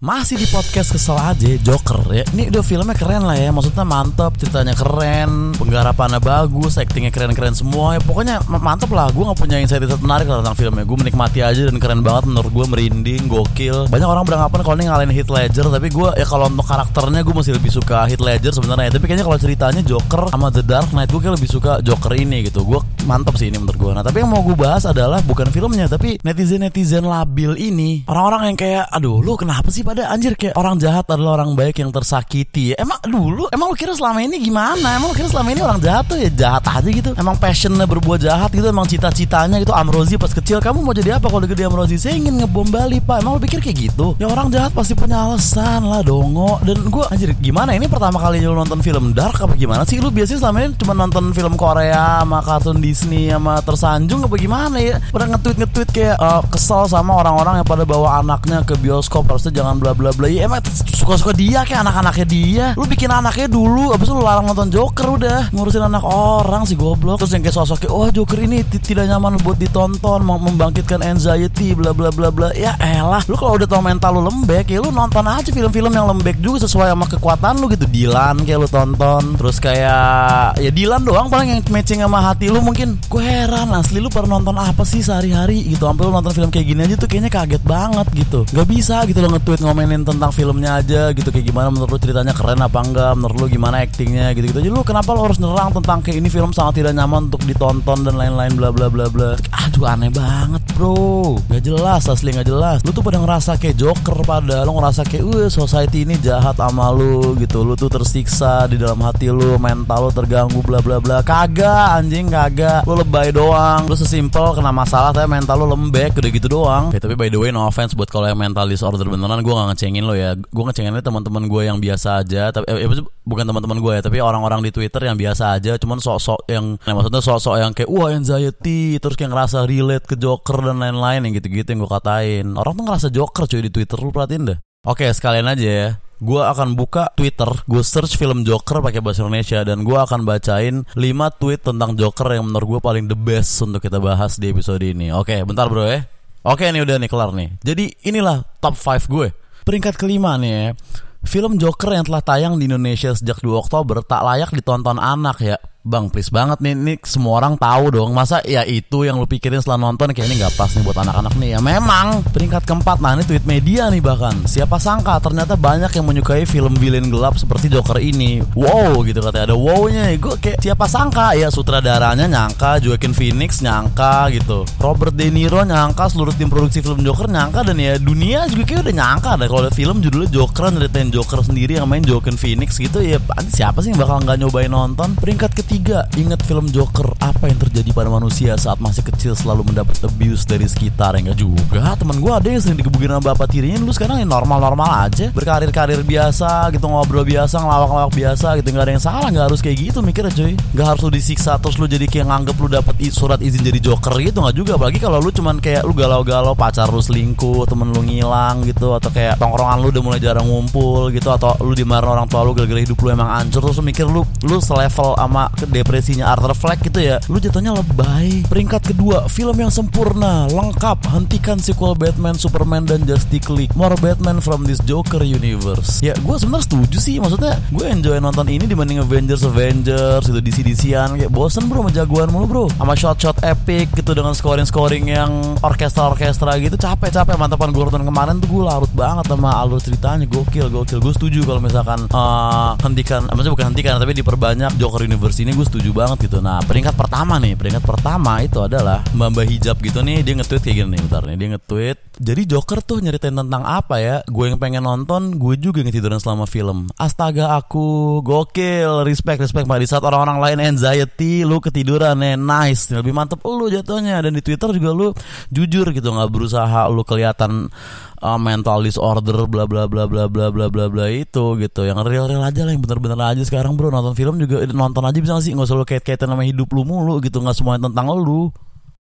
Masih di podcast kesel aja Joker ya. Ini udah filmnya keren lah ya Maksudnya mantep Ceritanya keren Penggarapannya bagus Actingnya keren-keren semua. Ya Pokoknya mantep lah Gue gak punya insight menarik tentang filmnya. Gue menikmati aja Dan keren banget menurut gue Merinding Gokil. Banyak orang beranggapan Kalau ini ngalahin Heath Ledger Tapi gue ya kalau untuk karakternya Gue masih lebih suka Heath Ledger sebenarnya. Tapi kayaknya kalau ceritanya Joker Sama The Dark Knight Gue kayak lebih suka Joker ini gitu. Gue mantep sih ini menurut gue Nah tapi yang mau gue bahas adalah Bukan filmnya Tapi netizen-netizen labil ini. Orang-orang yang kayak Aduh lu kenapa sih pada anjir kayak orang jahat adalah orang baik yang tersakiti. Emang dulu emang lu kira selama ini gimana? Emang lu kira selama ini orang jahat tuh ya jahat aja gitu. Emang passionnya berbuat jahat gitu emang cita-citanya gitu Amrozi pas kecil kamu mau jadi apa kalau gede Amrozi? Saya ingin ngebom Bali, Pak. Emang lu pikir kayak gitu? Ya orang jahat pasti punya alasan lah dongo. Dan gue anjir gimana ini pertama kali lu nonton film dark apa gimana sih? Lu biasanya selama ini cuma nonton film Korea sama kartun Disney sama tersanjung apa gimana ya? Pernah nge-tweet nge-tweet kayak uh, kesel sama orang-orang yang pada bawa anaknya ke bioskop harusnya jangan bla bla bla. Ya emang suka-suka dia kayak anak-anaknya dia. Lu bikin anaknya dulu abis itu lu larang nonton Joker udah. Ngurusin anak orang sih goblok. Terus yang kayak sosoknya wah oh, Joker ini tidak nyaman buat ditonton mau membangkitkan anxiety bla bla bla bla. Ya elah. Lu kalau udah tau mental lu lembek ya lu nonton aja film-film yang lembek juga sesuai sama kekuatan lu gitu. Dilan kayak lu tonton. Terus kayak ya Dilan doang paling yang matching sama hati lu mungkin. Gue heran asli lu pernah nonton apa sih sehari-hari? Gitu. Sampai lu nonton film kayak gini aja tuh kayaknya kaget banget gitu. Nggak bisa gitu lo nge-tweet ngomenin tentang filmnya aja gitu kayak gimana menurut lu ceritanya keren apa enggak menurut lu gimana actingnya gitu gitu aja. Lu kenapa lu harus nerang tentang kayak ini film sangat tidak nyaman untuk ditonton dan lain-lain bla bla bla bla. Aduh aneh banget bro. Nggak jelas asli nggak jelas. Lu tuh pada ngerasa kayak joker pada lu ngerasa kayak uh society ini jahat sama lu gitu. Lu tuh tersiksa di dalam hati lu mental lu terganggu bla bla bla. Kagak anjing kagak. Lu lebay doang. Lu sesimpel kena masalah tapi mental lu lembek udah gitu doang. Ya, tapi by the way no offense buat kalau yang mental disorder beneran gue gak ngecengin lo ya gue ngecengin teman-teman gue yang biasa aja tapi eh, bukan teman-teman gue ya tapi orang-orang di Twitter yang biasa aja cuman sok-sok yang nah, maksudnya sok-sok yang kayak wah anxiety terus kayak ngerasa relate ke Joker dan lain-lain yang gitu-gitu yang gue katain orang tuh ngerasa Joker cuy di Twitter lu perhatiin deh oke sekalian aja ya gue akan buka Twitter, gue search film Joker pakai bahasa Indonesia dan gue akan bacain 5 tweet tentang Joker yang menurut gue paling the best untuk kita bahas di episode ini. Oke, bentar bro ya. Oke, ini udah nih kelar nih. Jadi inilah top 5 gue. Peringkat kelima nih ya. Film Joker yang telah tayang di Indonesia sejak 2 Oktober tak layak ditonton anak ya. Bang, please banget nih, nih semua orang tahu dong. Masa ya itu yang lu pikirin setelah nonton kayak ini nggak pas nih buat anak-anak nih. Ya memang peringkat keempat. Nah ini tweet media nih bahkan. Siapa sangka ternyata banyak yang menyukai film villain gelap seperti Joker ini. Wow gitu katanya ada wownya. Gue kayak siapa sangka ya sutradaranya nyangka, Joaquin Phoenix nyangka gitu. Robert De Niro nyangka, seluruh tim produksi film Joker nyangka dan ya dunia juga kayak udah nyangka deh kalau film judulnya Joker nyeritain Joker sendiri yang main Joaquin Phoenix gitu ya siapa sih yang bakal nggak nyobain nonton? Peringkat ketiga ingat film Joker. Apa yang terjadi pada manusia saat masih kecil selalu mendapat abuse dari sekitar? Enggak juga. Temen gue ada yang sering digebukin sama bapak tirinya. Lu sekarang ya normal-normal aja. Berkarir-karir biasa gitu, ngobrol biasa, ngelawak-lawak biasa gitu. Nggak ada yang salah, nggak harus kayak gitu mikirnya cuy. Nggak harus lu disiksa terus lu jadi kayak nganggep lu dapet surat izin jadi Joker gitu. Nggak juga. Apalagi kalau lu cuman kayak lu galau-galau, pacar lu selingkuh, temen lu ngilang gitu. Atau kayak tongkrongan lu udah mulai jarang ngumpul gitu. Atau lu dimarahin orang tua lu gara-gara hidup lu emang hancur. Terus lu mikir lu lu selevel sama depresinya Arthur Fleck gitu ya lu jatuhnya lebay. Peringkat kedua film yang sempurna lengkap hentikan sequel Batman Superman dan Justice League. More Batman from this Joker universe. Ya gue sebenarnya setuju sih maksudnya gue enjoy nonton ini dibanding Avengers Avengers itu DC DCan kayak bosen bro sama jagoan mulu bro. Sama shot-shot epic gitu dengan scoring-scoring yang orkestra-orkestra gitu. Capek-capek mantapan gue nonton kemarin tuh gue larut banget sama alur ceritanya. Gokil gokil. Gue setuju kalau misalkan uh, hentikan maksudnya bukan hentikan tapi diperbanyak Joker universe ini gue setuju banget gitu. Nah peringkat pertama nih peringkat pertama itu adalah mbak mbak hijab gitu nih dia nge-tweet kayak gini nih bentar nih dia nge-tweet jadi Joker tuh nyeritain tentang apa ya? Gue yang pengen nonton gue juga ngetiduran selama film. Astaga aku gokil. Respect respect di saat orang-orang lain anxiety lu ketiduran nih nice. Lebih mantep lu jatuhnya. Dan di Twitter juga lu jujur gitu nggak berusaha lu kelihatan uh, mental disorder bla bla bla bla bla bla bla bla itu gitu. Yang real real aja lah yang bener-bener aja. Sekarang bro nonton film juga nonton aja bisa gak sih nggak usah lu kait-kaitan sama hidup lu mulu gitu nggak semuanya tentang lu